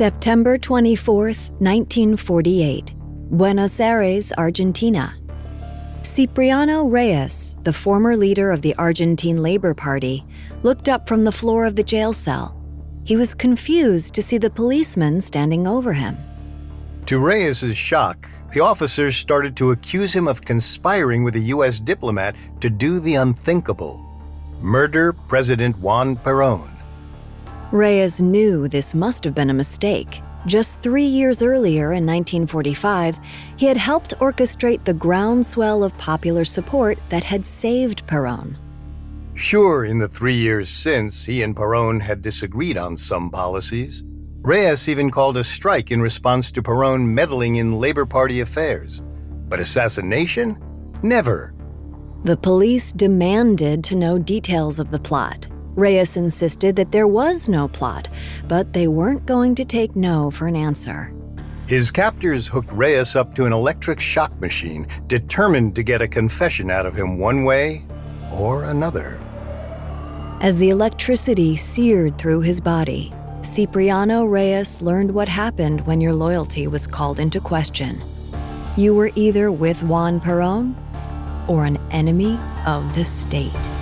September 24, 1948, Buenos Aires, Argentina. Cipriano Reyes, the former leader of the Argentine Labor Party, looked up from the floor of the jail cell. He was confused to see the policeman standing over him. To Reyes's shock, the officers started to accuse him of conspiring with a U.S. diplomat to do the unthinkable murder President Juan Perón. Reyes knew this must have been a mistake. Just three years earlier, in 1945, he had helped orchestrate the groundswell of popular support that had saved Perón. Sure, in the three years since, he and Perón had disagreed on some policies. Reyes even called a strike in response to Perón meddling in Labor Party affairs. But assassination? Never. The police demanded to know details of the plot. Reyes insisted that there was no plot, but they weren't going to take no for an answer. His captors hooked Reyes up to an electric shock machine, determined to get a confession out of him one way or another. As the electricity seared through his body, Cipriano Reyes learned what happened when your loyalty was called into question. You were either with Juan Perón or an enemy of the state.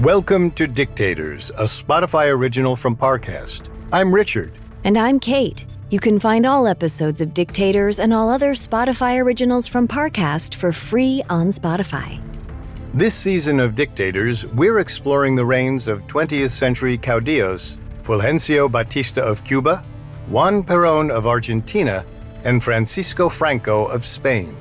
Welcome to Dictators, a Spotify original from Parcast. I'm Richard. And I'm Kate. You can find all episodes of Dictators and all other Spotify originals from Parcast for free on Spotify. This season of Dictators, we're exploring the reigns of 20th century caudillos Fulgencio Batista of Cuba, Juan Perón of Argentina, and Francisco Franco of Spain.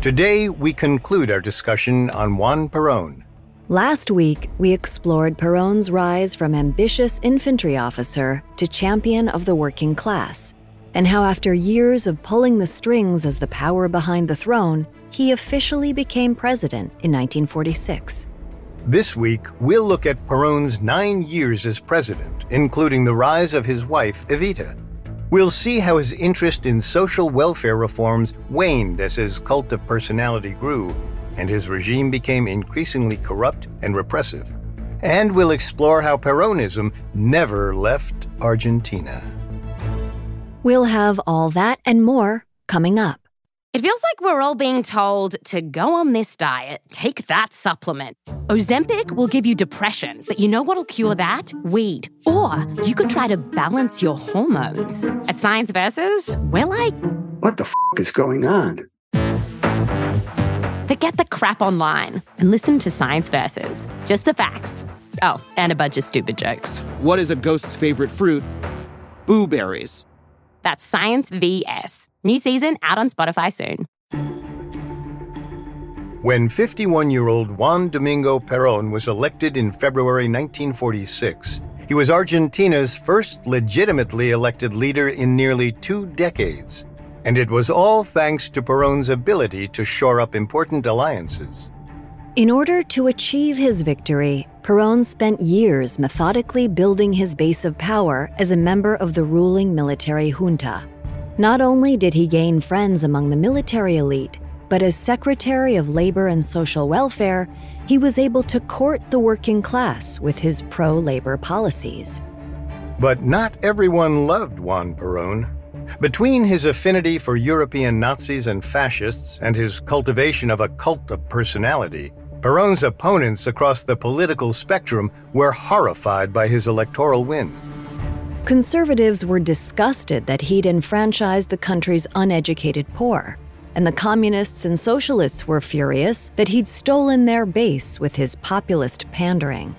Today, we conclude our discussion on Juan Perón. Last week, we explored Perón's rise from ambitious infantry officer to champion of the working class, and how, after years of pulling the strings as the power behind the throne, he officially became president in 1946. This week, we'll look at Perón's nine years as president, including the rise of his wife, Evita. We'll see how his interest in social welfare reforms waned as his cult of personality grew and his regime became increasingly corrupt and repressive. And we'll explore how Peronism never left Argentina. We'll have all that and more coming up. It feels like we're all being told to go on this diet, take that supplement. Ozempic will give you depression, but you know what'll cure that? Weed. Or you could try to balance your hormones. At Science Versus, we're like, what the f is going on? Forget the crap online and listen to Science Versus. Just the facts. Oh, and a bunch of stupid jokes. What is a ghost's favorite fruit? Blueberries. That's Science VS. New season out on Spotify soon. When 51 year old Juan Domingo Perón was elected in February 1946, he was Argentina's first legitimately elected leader in nearly two decades and it was all thanks to Perón's ability to shore up important alliances. In order to achieve his victory, Perón spent years methodically building his base of power as a member of the ruling military junta. Not only did he gain friends among the military elite, but as Secretary of Labor and Social Welfare, he was able to court the working class with his pro labor policies. But not everyone loved Juan Perón. Between his affinity for European Nazis and fascists and his cultivation of a cult of personality, Perón's opponents across the political spectrum were horrified by his electoral win. Conservatives were disgusted that he'd enfranchised the country's uneducated poor, and the communists and socialists were furious that he'd stolen their base with his populist pandering.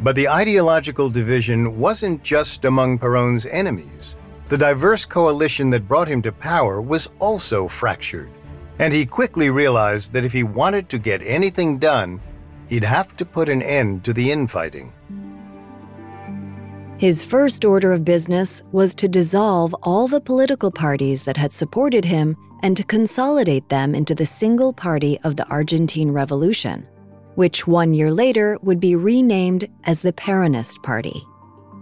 But the ideological division wasn't just among Perón's enemies. The diverse coalition that brought him to power was also fractured, and he quickly realized that if he wanted to get anything done, he'd have to put an end to the infighting. His first order of business was to dissolve all the political parties that had supported him and to consolidate them into the single party of the Argentine Revolution, which one year later would be renamed as the Peronist Party.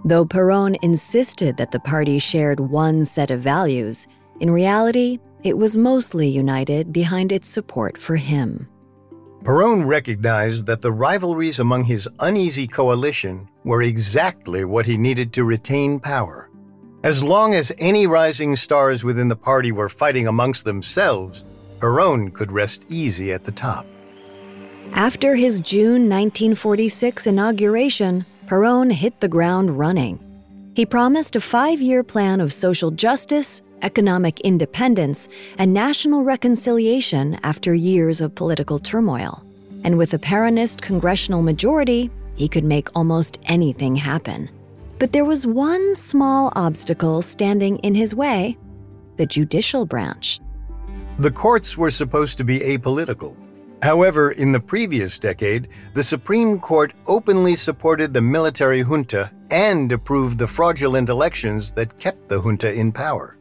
Though Perón insisted that the party shared one set of values, in reality, it was mostly united behind its support for him. Perón recognized that the rivalries among his uneasy coalition were exactly what he needed to retain power. As long as any rising stars within the party were fighting amongst themselves, Perón could rest easy at the top. After his June 1946 inauguration, Perón hit the ground running. He promised a five year plan of social justice, economic independence, and national reconciliation after years of political turmoil. And with a Peronist congressional majority, he could make almost anything happen. But there was one small obstacle standing in his way the judicial branch. The courts were supposed to be apolitical. However, in the previous decade, the Supreme Court openly supported the military junta and approved the fraudulent elections that kept the junta in power.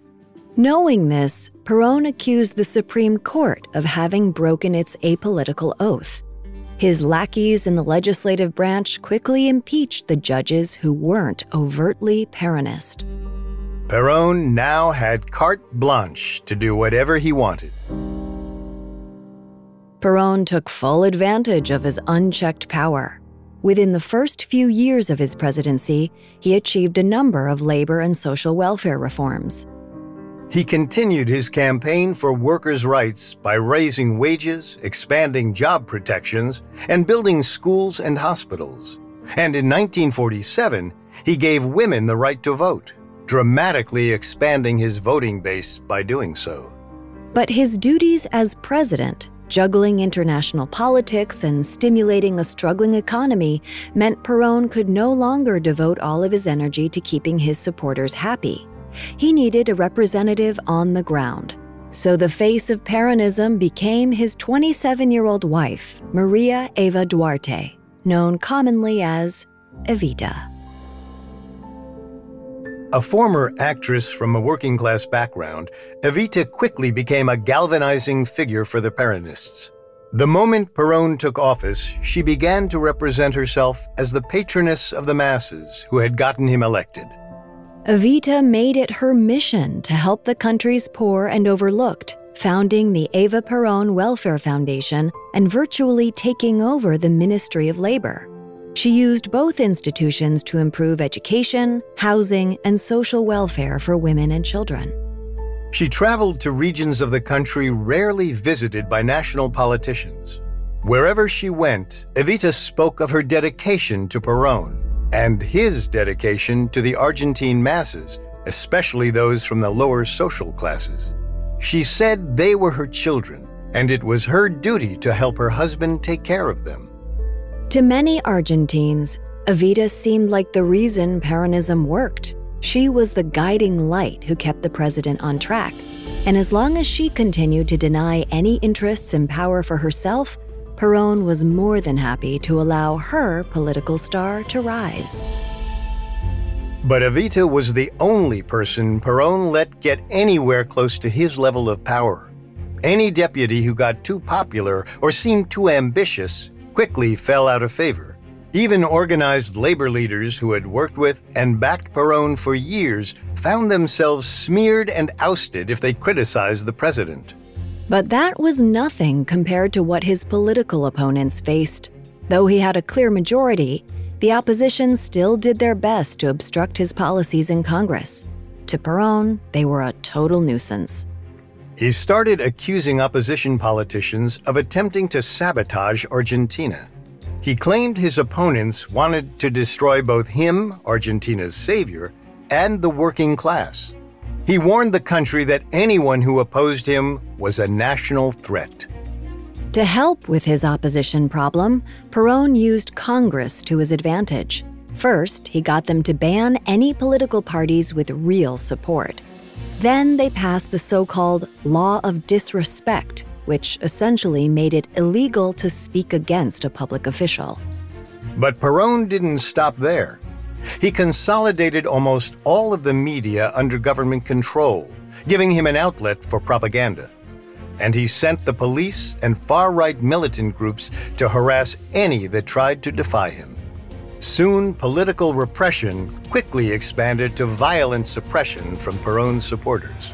Knowing this, Perón accused the Supreme Court of having broken its apolitical oath. His lackeys in the legislative branch quickly impeached the judges who weren't overtly Peronist. Perón now had carte blanche to do whatever he wanted. Perón took full advantage of his unchecked power. Within the first few years of his presidency, he achieved a number of labor and social welfare reforms. He continued his campaign for workers' rights by raising wages, expanding job protections, and building schools and hospitals. And in 1947, he gave women the right to vote, dramatically expanding his voting base by doing so. But his duties as president, juggling international politics and stimulating a struggling economy, meant Perón could no longer devote all of his energy to keeping his supporters happy. He needed a representative on the ground. So the face of Peronism became his 27 year old wife, Maria Eva Duarte, known commonly as Evita. A former actress from a working class background, Evita quickly became a galvanizing figure for the Peronists. The moment Perón took office, she began to represent herself as the patroness of the masses who had gotten him elected. Evita made it her mission to help the country's poor and overlooked, founding the Eva Perón Welfare Foundation and virtually taking over the Ministry of Labor. She used both institutions to improve education, housing, and social welfare for women and children. She traveled to regions of the country rarely visited by national politicians. Wherever she went, Evita spoke of her dedication to Perón and his dedication to the Argentine masses, especially those from the lower social classes. She said they were her children, and it was her duty to help her husband take care of them. To many Argentines, Evita seemed like the reason Peronism worked. She was the guiding light who kept the president on track. And as long as she continued to deny any interests in power for herself, Perón was more than happy to allow her political star to rise. But Evita was the only person Perón let get anywhere close to his level of power. Any deputy who got too popular or seemed too ambitious quickly fell out of favor. Even organized labor leaders who had worked with and backed Perón for years found themselves smeared and ousted if they criticized the president. But that was nothing compared to what his political opponents faced. Though he had a clear majority, the opposition still did their best to obstruct his policies in Congress. To Perón, they were a total nuisance. He started accusing opposition politicians of attempting to sabotage Argentina. He claimed his opponents wanted to destroy both him, Argentina's savior, and the working class. He warned the country that anyone who opposed him was a national threat. To help with his opposition problem, Perón used Congress to his advantage. First, he got them to ban any political parties with real support. Then they passed the so called Law of Disrespect, which essentially made it illegal to speak against a public official. But Perón didn't stop there. He consolidated almost all of the media under government control, giving him an outlet for propaganda. And he sent the police and far right militant groups to harass any that tried to defy him. Soon, political repression quickly expanded to violent suppression from Perón's supporters.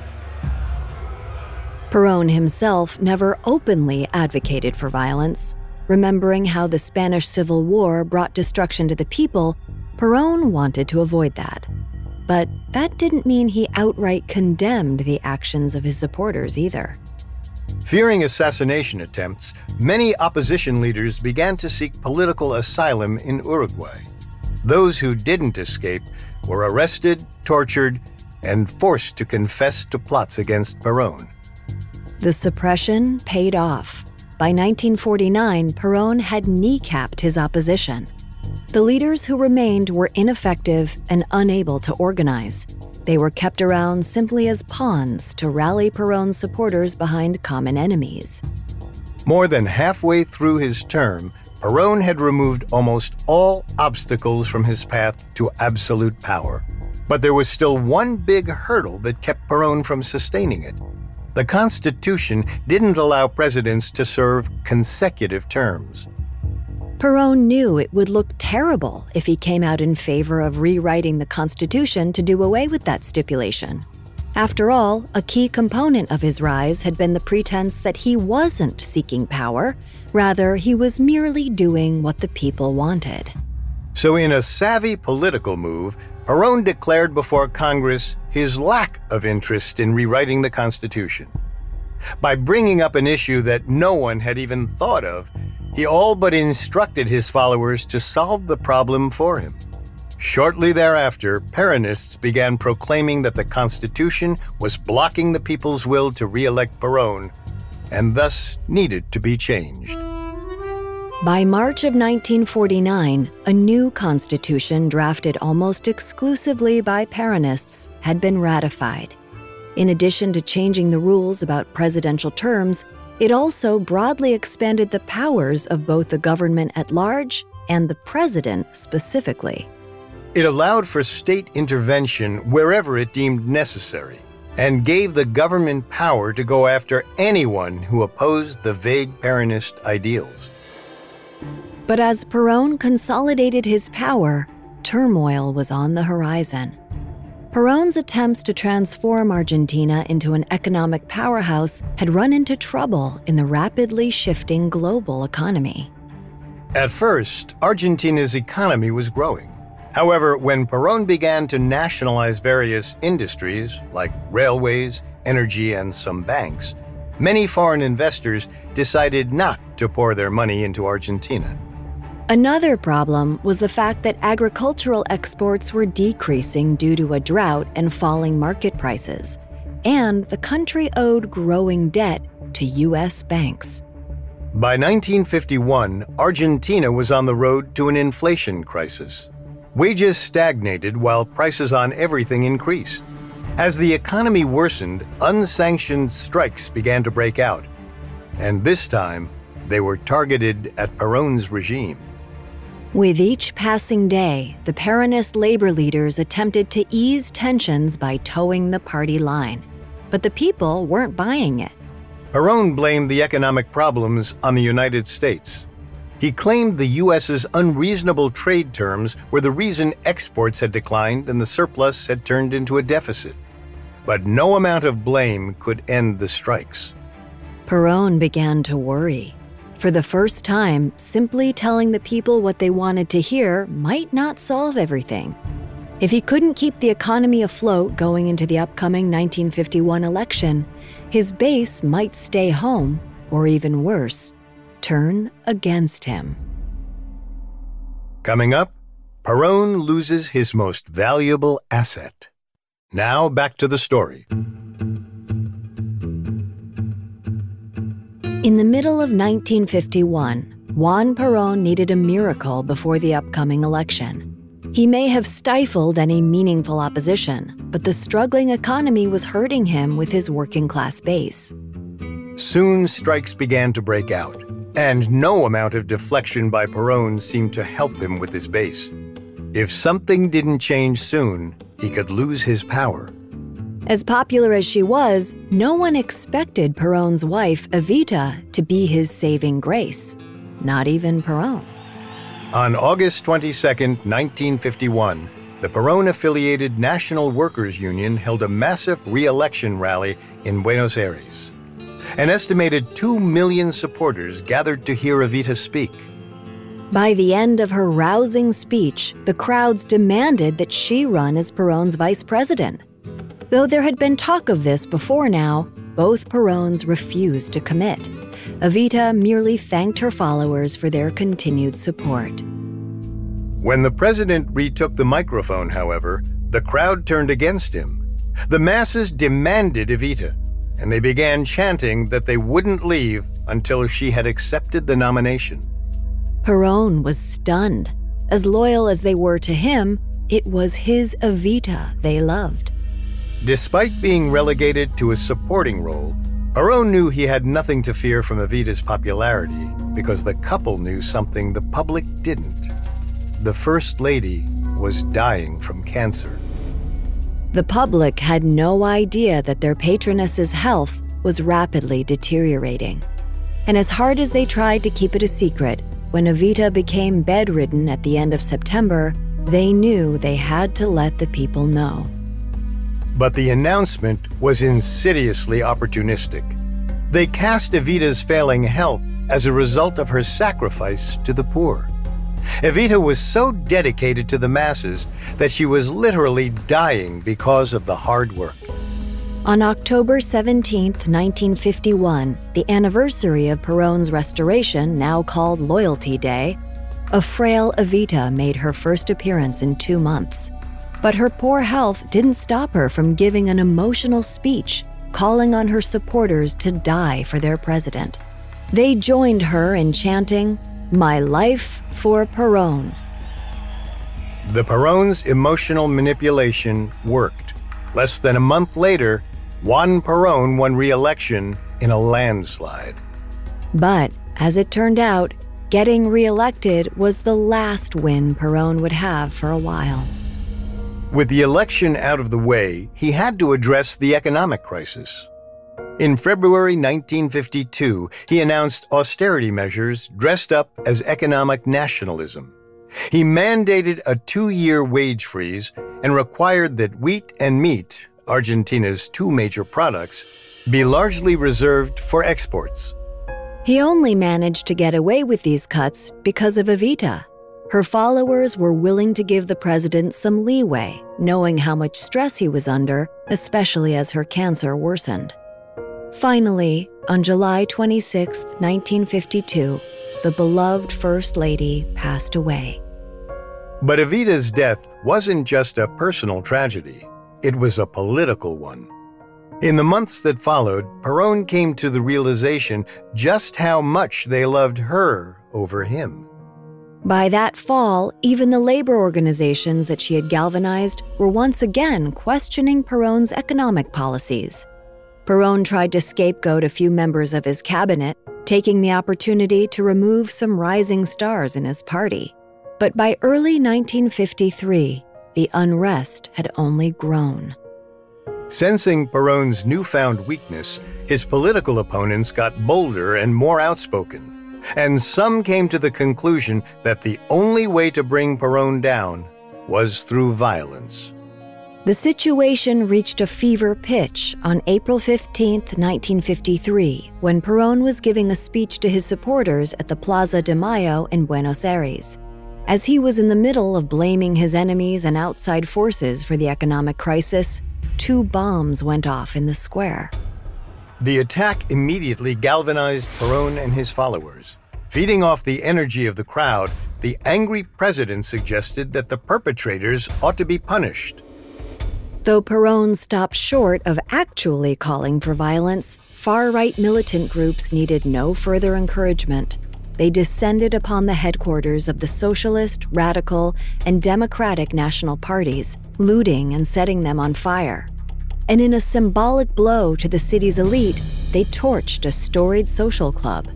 Perón himself never openly advocated for violence. Remembering how the Spanish Civil War brought destruction to the people, Perón wanted to avoid that. But that didn't mean he outright condemned the actions of his supporters either. Fearing assassination attempts, many opposition leaders began to seek political asylum in Uruguay. Those who didn't escape were arrested, tortured, and forced to confess to plots against Perón. The suppression paid off. By 1949, Perón had kneecapped his opposition. The leaders who remained were ineffective and unable to organize. They were kept around simply as pawns to rally Perón's supporters behind common enemies. More than halfway through his term, Perón had removed almost all obstacles from his path to absolute power. But there was still one big hurdle that kept Perón from sustaining it the Constitution didn't allow presidents to serve consecutive terms. Perón knew it would look terrible if he came out in favor of rewriting the Constitution to do away with that stipulation. After all, a key component of his rise had been the pretense that he wasn't seeking power, rather, he was merely doing what the people wanted. So, in a savvy political move, Perón declared before Congress his lack of interest in rewriting the Constitution. By bringing up an issue that no one had even thought of, he all but instructed his followers to solve the problem for him. Shortly thereafter, Peronists began proclaiming that the Constitution was blocking the people's will to re elect Perón and thus needed to be changed. By March of 1949, a new constitution drafted almost exclusively by Peronists had been ratified. In addition to changing the rules about presidential terms, it also broadly expanded the powers of both the government at large and the president specifically. It allowed for state intervention wherever it deemed necessary and gave the government power to go after anyone who opposed the vague Peronist ideals. But as Perón consolidated his power, turmoil was on the horizon. Perón's attempts to transform Argentina into an economic powerhouse had run into trouble in the rapidly shifting global economy. At first, Argentina's economy was growing. However, when Perón began to nationalize various industries like railways, energy, and some banks, many foreign investors decided not to pour their money into Argentina. Another problem was the fact that agricultural exports were decreasing due to a drought and falling market prices, and the country owed growing debt to U.S. banks. By 1951, Argentina was on the road to an inflation crisis. Wages stagnated while prices on everything increased. As the economy worsened, unsanctioned strikes began to break out. And this time, they were targeted at Perón's regime. With each passing day, the Peronist labor leaders attempted to ease tensions by toeing the party line. But the people weren't buying it. Perón blamed the economic problems on the United States. He claimed the U.S.'s unreasonable trade terms were the reason exports had declined and the surplus had turned into a deficit. But no amount of blame could end the strikes. Perón began to worry. For the first time, simply telling the people what they wanted to hear might not solve everything. If he couldn't keep the economy afloat going into the upcoming 1951 election, his base might stay home, or even worse, turn against him. Coming up, Perón loses his most valuable asset. Now back to the story. In the middle of 1951, Juan Perón needed a miracle before the upcoming election. He may have stifled any meaningful opposition, but the struggling economy was hurting him with his working class base. Soon strikes began to break out, and no amount of deflection by Perón seemed to help him with his base. If something didn't change soon, he could lose his power. As popular as she was, no one expected Perón's wife, Evita, to be his saving grace. Not even Perón. On August 22, 1951, the Perón affiliated National Workers Union held a massive re election rally in Buenos Aires. An estimated 2 million supporters gathered to hear Evita speak. By the end of her rousing speech, the crowds demanded that she run as Perón's vice president. Though there had been talk of this before now, both Peróns refused to commit. Evita merely thanked her followers for their continued support. When the president retook the microphone, however, the crowd turned against him. The masses demanded Evita, and they began chanting that they wouldn't leave until she had accepted the nomination. Perón was stunned. As loyal as they were to him, it was his Evita they loved. Despite being relegated to a supporting role, Perón knew he had nothing to fear from Evita's popularity because the couple knew something the public didn't. The First Lady was dying from cancer. The public had no idea that their patroness's health was rapidly deteriorating. And as hard as they tried to keep it a secret, when Evita became bedridden at the end of September, they knew they had to let the people know. But the announcement was insidiously opportunistic. They cast Evita's failing health as a result of her sacrifice to the poor. Evita was so dedicated to the masses that she was literally dying because of the hard work. On October 17, 1951, the anniversary of Perón's restoration, now called Loyalty Day, a frail Evita made her first appearance in two months. But her poor health didn't stop her from giving an emotional speech calling on her supporters to die for their president. They joined her in chanting, My life for Perón. The Perón's emotional manipulation worked. Less than a month later, Juan Perón won re election in a landslide. But, as it turned out, getting re elected was the last win Perón would have for a while. With the election out of the way, he had to address the economic crisis. In February 1952, he announced austerity measures dressed up as economic nationalism. He mandated a two year wage freeze and required that wheat and meat Argentina's two major products, be largely reserved for exports. He only managed to get away with these cuts because of Evita. Her followers were willing to give the president some leeway, knowing how much stress he was under, especially as her cancer worsened. Finally, on July 26, 1952, the beloved First Lady passed away. But Evita's death wasn't just a personal tragedy. It was a political one. In the months that followed, Perón came to the realization just how much they loved her over him. By that fall, even the labor organizations that she had galvanized were once again questioning Perón's economic policies. Perón tried to scapegoat a few members of his cabinet, taking the opportunity to remove some rising stars in his party. But by early 1953, the unrest had only grown. Sensing Perón's newfound weakness, his political opponents got bolder and more outspoken, and some came to the conclusion that the only way to bring Perón down was through violence. The situation reached a fever pitch on April 15, 1953, when Perón was giving a speech to his supporters at the Plaza de Mayo in Buenos Aires. As he was in the middle of blaming his enemies and outside forces for the economic crisis, two bombs went off in the square. The attack immediately galvanized Perón and his followers. Feeding off the energy of the crowd, the angry president suggested that the perpetrators ought to be punished. Though Perón stopped short of actually calling for violence, far right militant groups needed no further encouragement they descended upon the headquarters of the Socialist, Radical, and Democratic national parties, looting and setting them on fire. And in a symbolic blow to the city's elite, they torched a storied social club.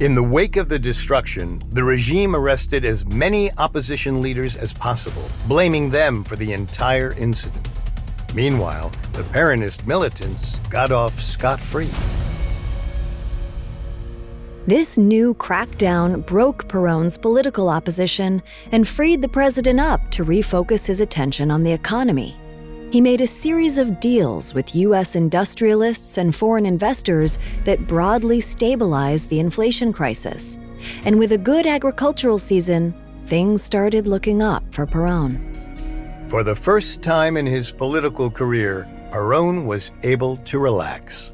In the wake of the destruction, the regime arrested as many opposition leaders as possible, blaming them for the entire incident. Meanwhile, the Peronist militants got off scot free. This new crackdown broke Perón's political opposition and freed the president up to refocus his attention on the economy. He made a series of deals with U.S. industrialists and foreign investors that broadly stabilized the inflation crisis. And with a good agricultural season, things started looking up for Perón. For the first time in his political career, Perón was able to relax.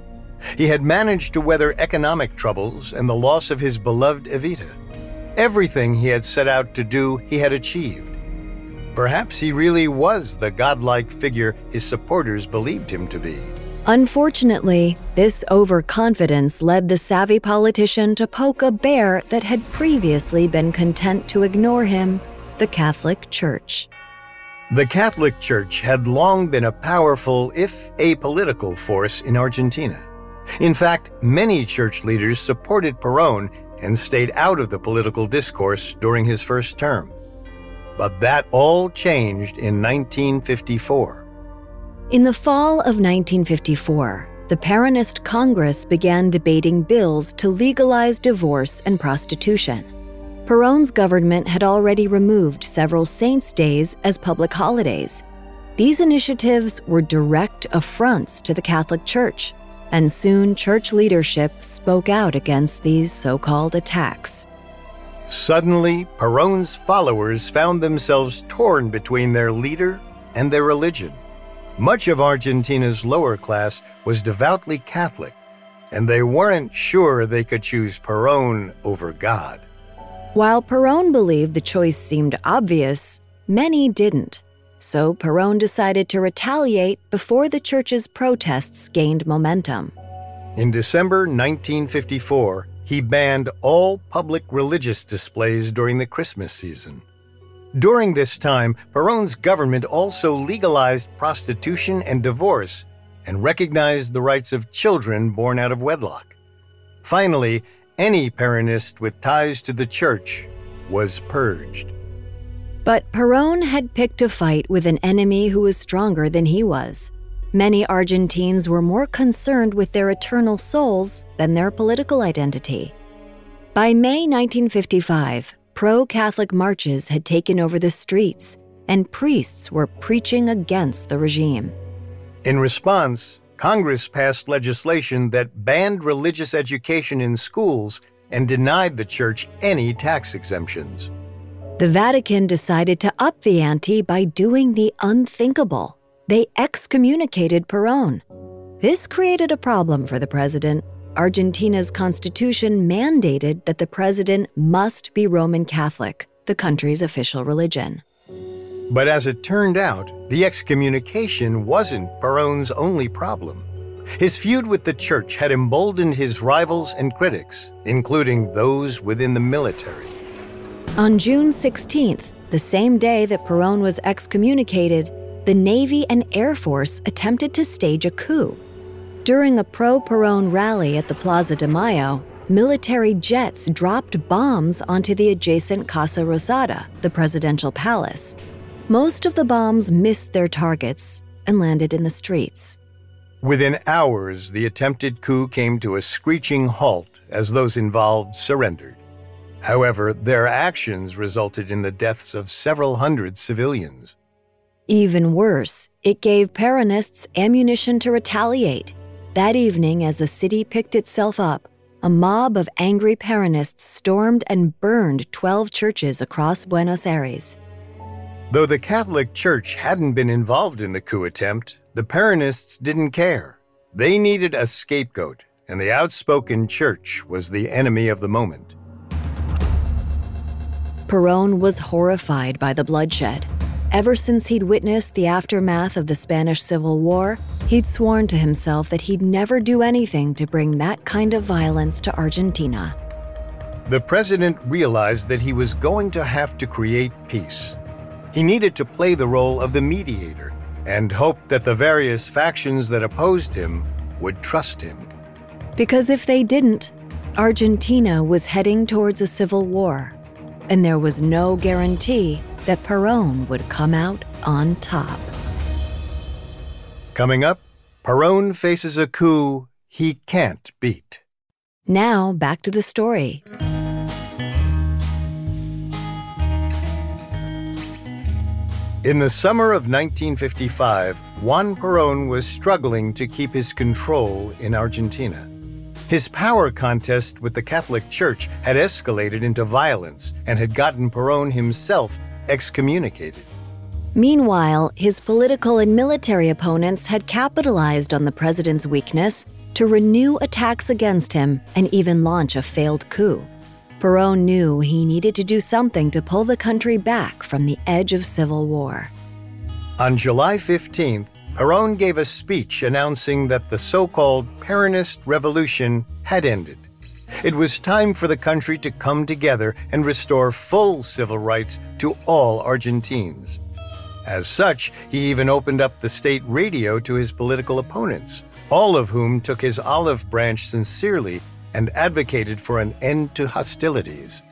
He had managed to weather economic troubles and the loss of his beloved Evita. Everything he had set out to do, he had achieved. Perhaps he really was the godlike figure his supporters believed him to be. Unfortunately, this overconfidence led the savvy politician to poke a bear that had previously been content to ignore him the Catholic Church. The Catholic Church had long been a powerful, if apolitical, force in Argentina. In fact, many church leaders supported Perón and stayed out of the political discourse during his first term. But that all changed in 1954. In the fall of 1954, the Peronist Congress began debating bills to legalize divorce and prostitution. Perón's government had already removed several saints' days as public holidays. These initiatives were direct affronts to the Catholic Church, and soon church leadership spoke out against these so called attacks. Suddenly, Perón's followers found themselves torn between their leader and their religion. Much of Argentina's lower class was devoutly Catholic, and they weren't sure they could choose Perón over God. While Perón believed the choice seemed obvious, many didn't. So Perón decided to retaliate before the church's protests gained momentum. In December 1954, he banned all public religious displays during the Christmas season. During this time, Perón's government also legalized prostitution and divorce and recognized the rights of children born out of wedlock. Finally, any Peronist with ties to the church was purged. But Perón had picked a fight with an enemy who was stronger than he was. Many Argentines were more concerned with their eternal souls than their political identity. By May 1955, pro Catholic marches had taken over the streets, and priests were preaching against the regime. In response, Congress passed legislation that banned religious education in schools and denied the church any tax exemptions. The Vatican decided to up the ante by doing the unthinkable they excommunicated Perón. This created a problem for the president. Argentina's constitution mandated that the president must be Roman Catholic, the country's official religion. But as it turned out, the excommunication wasn't Perón's only problem. His feud with the church had emboldened his rivals and critics, including those within the military. On June 16th, the same day that Perón was excommunicated, the Navy and Air Force attempted to stage a coup. During a pro Perón rally at the Plaza de Mayo, military jets dropped bombs onto the adjacent Casa Rosada, the presidential palace. Most of the bombs missed their targets and landed in the streets. Within hours, the attempted coup came to a screeching halt as those involved surrendered. However, their actions resulted in the deaths of several hundred civilians. Even worse, it gave Peronists ammunition to retaliate. That evening, as the city picked itself up, a mob of angry Peronists stormed and burned 12 churches across Buenos Aires. Though the Catholic Church hadn't been involved in the coup attempt, the Peronists didn't care. They needed a scapegoat, and the outspoken church was the enemy of the moment. Perón was horrified by the bloodshed. Ever since he'd witnessed the aftermath of the Spanish Civil War, he'd sworn to himself that he'd never do anything to bring that kind of violence to Argentina. The president realized that he was going to have to create peace. He needed to play the role of the mediator and hoped that the various factions that opposed him would trust him. Because if they didn't, Argentina was heading towards a civil war, and there was no guarantee that Perón would come out on top. Coming up, Perón faces a coup he can't beat. Now, back to the story. In the summer of 1955, Juan Perón was struggling to keep his control in Argentina. His power contest with the Catholic Church had escalated into violence and had gotten Perón himself excommunicated. Meanwhile, his political and military opponents had capitalized on the president's weakness to renew attacks against him and even launch a failed coup. Perón knew he needed to do something to pull the country back from the edge of civil war. On July 15th, Perón gave a speech announcing that the so called Peronist Revolution had ended. It was time for the country to come together and restore full civil rights to all Argentines. As such, he even opened up the state radio to his political opponents, all of whom took his olive branch sincerely and advocated for an end to hostilities.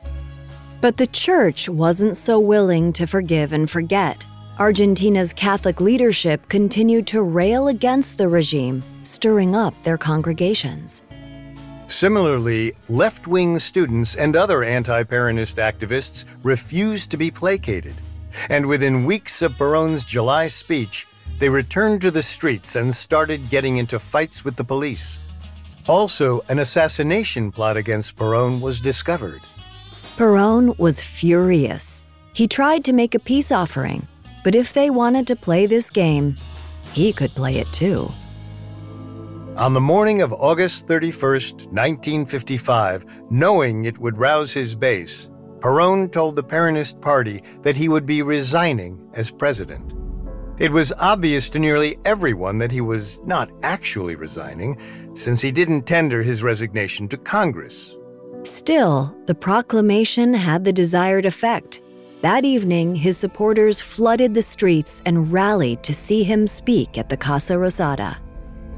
But the church wasn't so willing to forgive and forget. Argentina's Catholic leadership continued to rail against the regime, stirring up their congregations. Similarly, left wing students and other anti Peronist activists refused to be placated. And within weeks of Perón's July speech, they returned to the streets and started getting into fights with the police. Also, an assassination plot against Perón was discovered. Perón was furious. He tried to make a peace offering, but if they wanted to play this game, he could play it too. On the morning of August 31, 1955, knowing it would rouse his base, Perón told the Peronist Party that he would be resigning as president. It was obvious to nearly everyone that he was not actually resigning, since he didn't tender his resignation to Congress. Still, the proclamation had the desired effect. That evening, his supporters flooded the streets and rallied to see him speak at the Casa Rosada.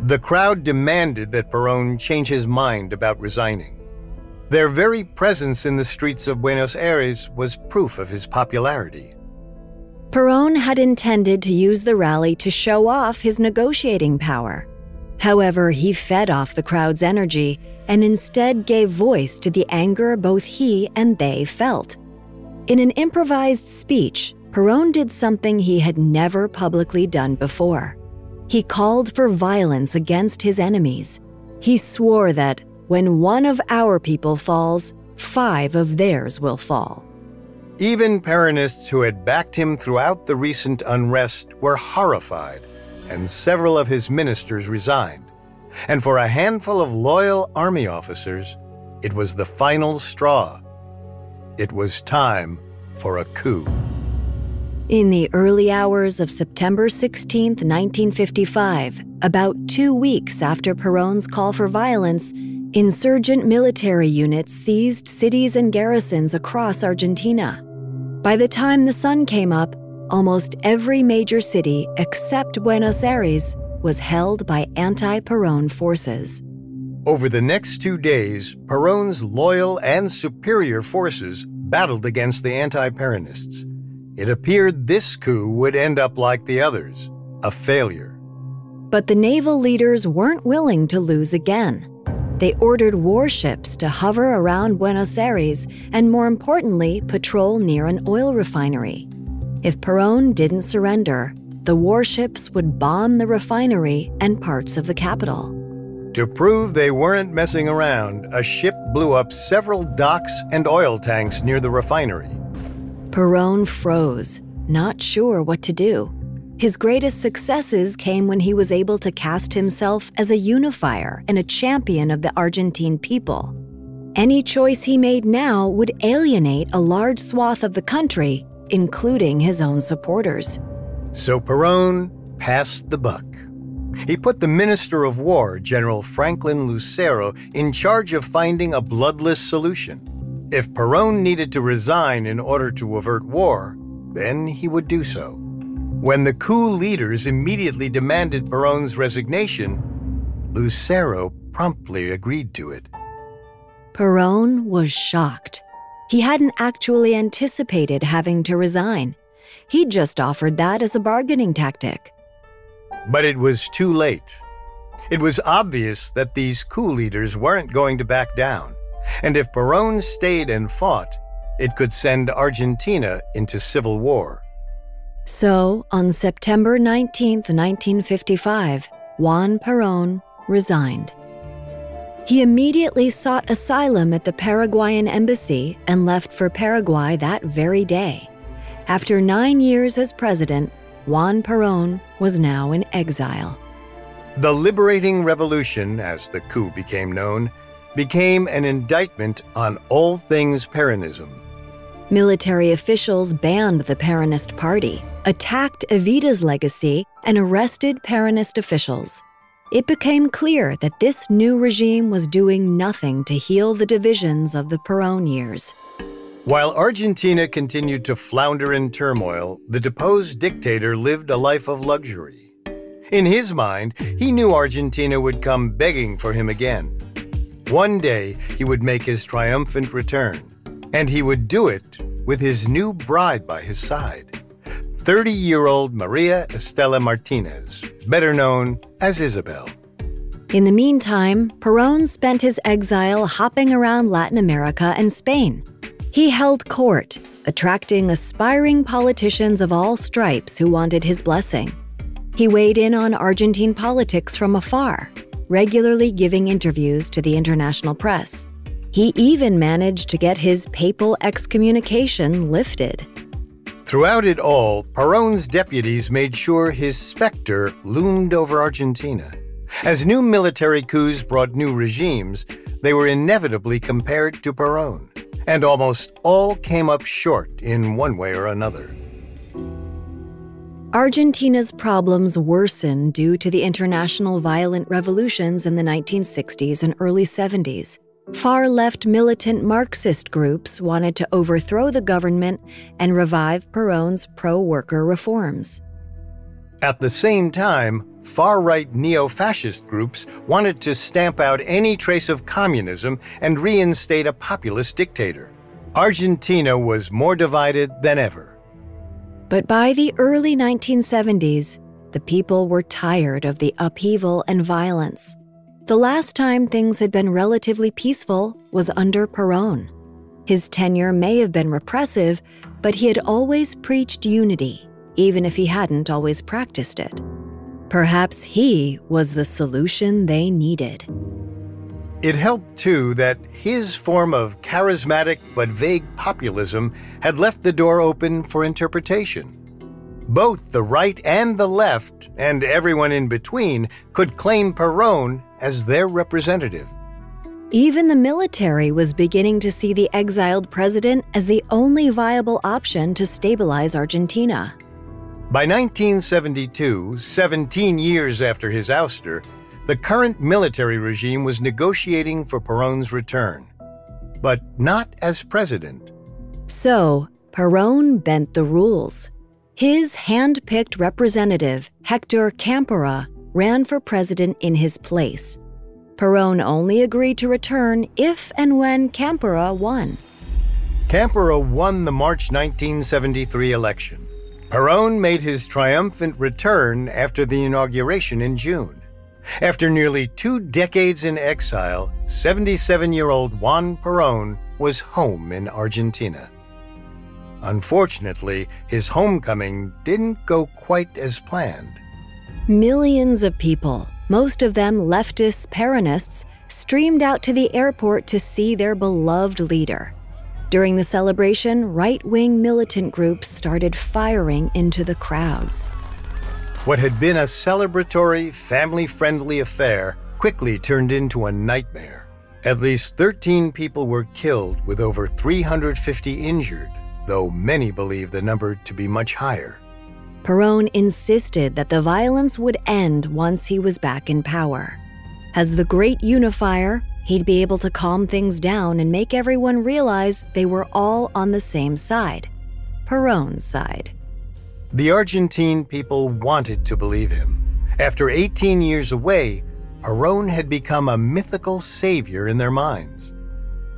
The crowd demanded that Perón change his mind about resigning. Their very presence in the streets of Buenos Aires was proof of his popularity. Perón had intended to use the rally to show off his negotiating power. However, he fed off the crowd's energy and instead gave voice to the anger both he and they felt. In an improvised speech, Perón did something he had never publicly done before. He called for violence against his enemies. He swore that when one of our people falls, five of theirs will fall. Even Peronists who had backed him throughout the recent unrest were horrified, and several of his ministers resigned. And for a handful of loyal army officers, it was the final straw. It was time for a coup. In the early hours of September 16, 1955, about two weeks after Perón's call for violence, insurgent military units seized cities and garrisons across Argentina. By the time the sun came up, almost every major city except Buenos Aires was held by anti Perón forces. Over the next two days, Perón's loyal and superior forces battled against the anti Peronists. It appeared this coup would end up like the others a failure. But the naval leaders weren't willing to lose again. They ordered warships to hover around Buenos Aires and, more importantly, patrol near an oil refinery. If Perón didn't surrender, the warships would bomb the refinery and parts of the capital. To prove they weren't messing around, a ship blew up several docks and oil tanks near the refinery. Perón froze, not sure what to do. His greatest successes came when he was able to cast himself as a unifier and a champion of the Argentine people. Any choice he made now would alienate a large swath of the country, including his own supporters. So Perón passed the buck. He put the Minister of War, General Franklin Lucero, in charge of finding a bloodless solution. If Perón needed to resign in order to avert war, then he would do so. When the coup leaders immediately demanded Perón's resignation, Lucero promptly agreed to it. Perón was shocked. He hadn't actually anticipated having to resign. He'd just offered that as a bargaining tactic. But it was too late. It was obvious that these coup leaders weren't going to back down, and if Perón stayed and fought, it could send Argentina into civil war. So, on September 19, 1955, Juan Perón resigned. He immediately sought asylum at the Paraguayan embassy and left for Paraguay that very day. After nine years as president, Juan Perón was now in exile. The Liberating Revolution, as the coup became known, became an indictment on all things Peronism. Military officials banned the Peronist Party, attacked Evita's legacy, and arrested Peronist officials. It became clear that this new regime was doing nothing to heal the divisions of the Peron years. While Argentina continued to flounder in turmoil, the deposed dictator lived a life of luxury. In his mind, he knew Argentina would come begging for him again. One day, he would make his triumphant return, and he would do it with his new bride by his side 30 year old Maria Estela Martinez, better known as Isabel. In the meantime, Perón spent his exile hopping around Latin America and Spain. He held court, attracting aspiring politicians of all stripes who wanted his blessing. He weighed in on Argentine politics from afar, regularly giving interviews to the international press. He even managed to get his papal excommunication lifted. Throughout it all, Perón's deputies made sure his specter loomed over Argentina. As new military coups brought new regimes, they were inevitably compared to Perón, and almost all came up short in one way or another. Argentina's problems worsened due to the international violent revolutions in the 1960s and early 70s. Far left militant Marxist groups wanted to overthrow the government and revive Perón's pro worker reforms. At the same time, far right neo fascist groups wanted to stamp out any trace of communism and reinstate a populist dictator. Argentina was more divided than ever. But by the early 1970s, the people were tired of the upheaval and violence. The last time things had been relatively peaceful was under Perón. His tenure may have been repressive, but he had always preached unity, even if he hadn't always practiced it. Perhaps he was the solution they needed. It helped, too, that his form of charismatic but vague populism had left the door open for interpretation. Both the right and the left, and everyone in between, could claim Perón as their representative. Even the military was beginning to see the exiled president as the only viable option to stabilize Argentina. By 1972, 17 years after his ouster, the current military regime was negotiating for Perón's return, but not as president. So, Perón bent the rules. His hand picked representative, Hector Campora, ran for president in his place. Perón only agreed to return if and when Campora won. Campora won the March 1973 election. Perón made his triumphant return after the inauguration in June. After nearly two decades in exile, 77 year old Juan Perón was home in Argentina. Unfortunately, his homecoming didn't go quite as planned. Millions of people, most of them leftist Peronists, streamed out to the airport to see their beloved leader. During the celebration, right wing militant groups started firing into the crowds. What had been a celebratory, family friendly affair quickly turned into a nightmare. At least 13 people were killed, with over 350 injured, though many believe the number to be much higher. Perón insisted that the violence would end once he was back in power. As the great unifier, he'd be able to calm things down and make everyone realize they were all on the same side Perón's side. The Argentine people wanted to believe him. After 18 years away, Perón had become a mythical savior in their minds.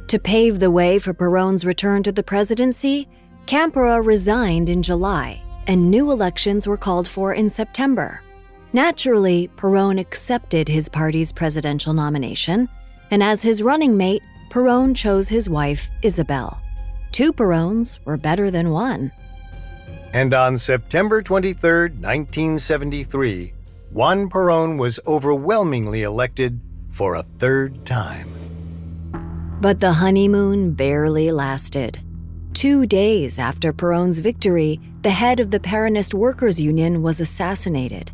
To pave the way for Perón's return to the presidency, Campora resigned in July, and new elections were called for in September. Naturally, Perón accepted his party's presidential nomination, and as his running mate, Perón chose his wife, Isabel. Two Peróns were better than one. And on September 23, 1973, Juan Perón was overwhelmingly elected for a third time. But the honeymoon barely lasted. Two days after Perón's victory, the head of the Peronist Workers' Union was assassinated.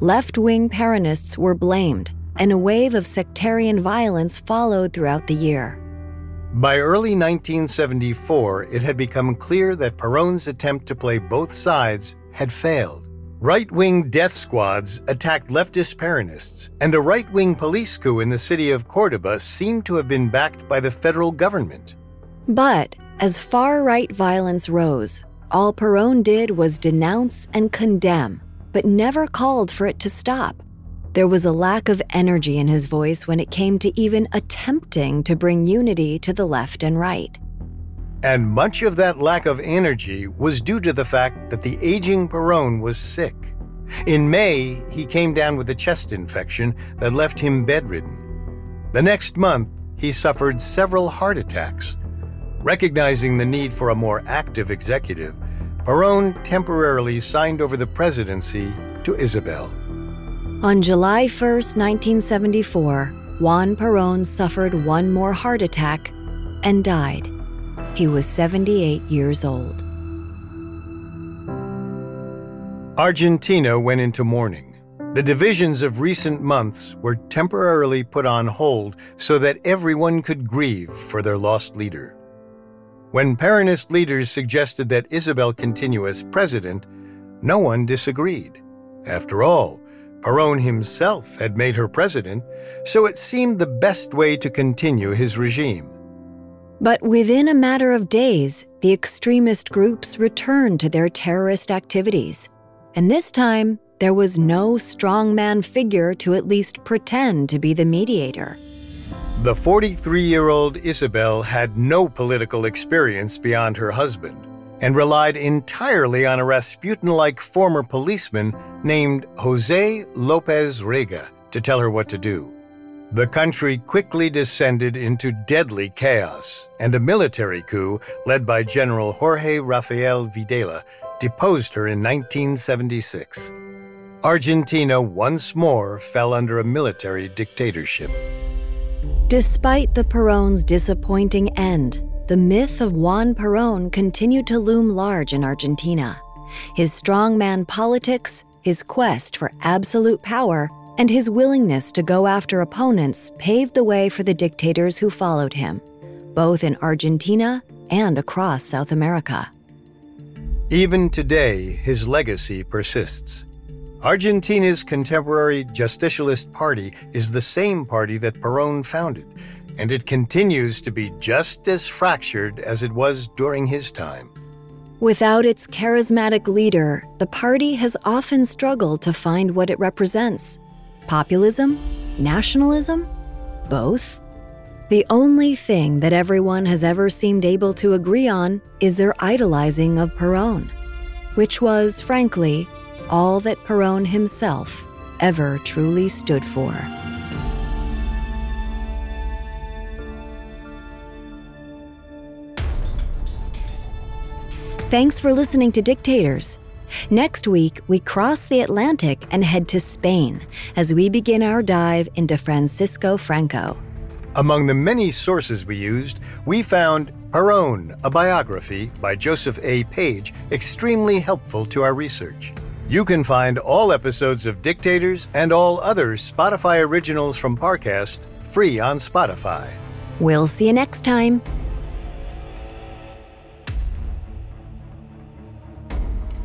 Left wing Peronists were blamed, and a wave of sectarian violence followed throughout the year. By early 1974, it had become clear that Perón's attempt to play both sides had failed. Right wing death squads attacked leftist Peronists, and a right wing police coup in the city of Cordoba seemed to have been backed by the federal government. But as far right violence rose, all Perón did was denounce and condemn, but never called for it to stop. There was a lack of energy in his voice when it came to even attempting to bring unity to the left and right. And much of that lack of energy was due to the fact that the aging Perón was sick. In May, he came down with a chest infection that left him bedridden. The next month, he suffered several heart attacks. Recognizing the need for a more active executive, Perón temporarily signed over the presidency to Isabel. On July 1, 1974, Juan Perón suffered one more heart attack and died. He was 78 years old. Argentina went into mourning. The divisions of recent months were temporarily put on hold so that everyone could grieve for their lost leader. When Peronist leaders suggested that Isabel continue as president, no one disagreed. After all, Perón himself had made her president, so it seemed the best way to continue his regime. But within a matter of days, the extremist groups returned to their terrorist activities. And this time, there was no strongman figure to at least pretend to be the mediator. The 43 year old Isabel had no political experience beyond her husband and relied entirely on a Rasputin like former policeman named Jose Lopez Rega to tell her what to do. The country quickly descended into deadly chaos, and a military coup led by General Jorge Rafael Videla deposed her in 1976. Argentina once more fell under a military dictatorship. Despite the Perón's disappointing end, the myth of Juan Perón continued to loom large in Argentina. His strongman politics, his quest for absolute power, and his willingness to go after opponents paved the way for the dictators who followed him, both in Argentina and across South America. Even today, his legacy persists. Argentina's contemporary Justicialist Party is the same party that Perón founded, and it continues to be just as fractured as it was during his time. Without its charismatic leader, the party has often struggled to find what it represents populism, nationalism, both. The only thing that everyone has ever seemed able to agree on is their idolizing of Perón, which was, frankly, all that Perón himself ever truly stood for. Thanks for listening to Dictators. Next week, we cross the Atlantic and head to Spain as we begin our dive into Francisco Franco. Among the many sources we used, we found Perón, a biography by Joseph A. Page, extremely helpful to our research. You can find all episodes of Dictators and all other Spotify originals from Parcast free on Spotify. We'll see you next time.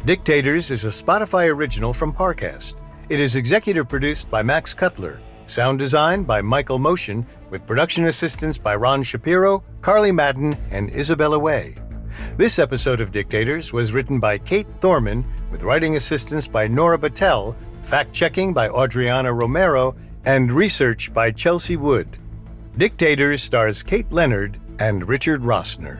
Dictators is a Spotify original from Parcast. It is executive produced by Max Cutler, sound design by Michael Motion, with production assistance by Ron Shapiro, Carly Madden, and Isabella Way. This episode of Dictators was written by Kate Thorman, with writing assistance by Nora Battelle, fact checking by Adriana Romero, and research by Chelsea Wood. Dictators stars Kate Leonard and Richard Rossner.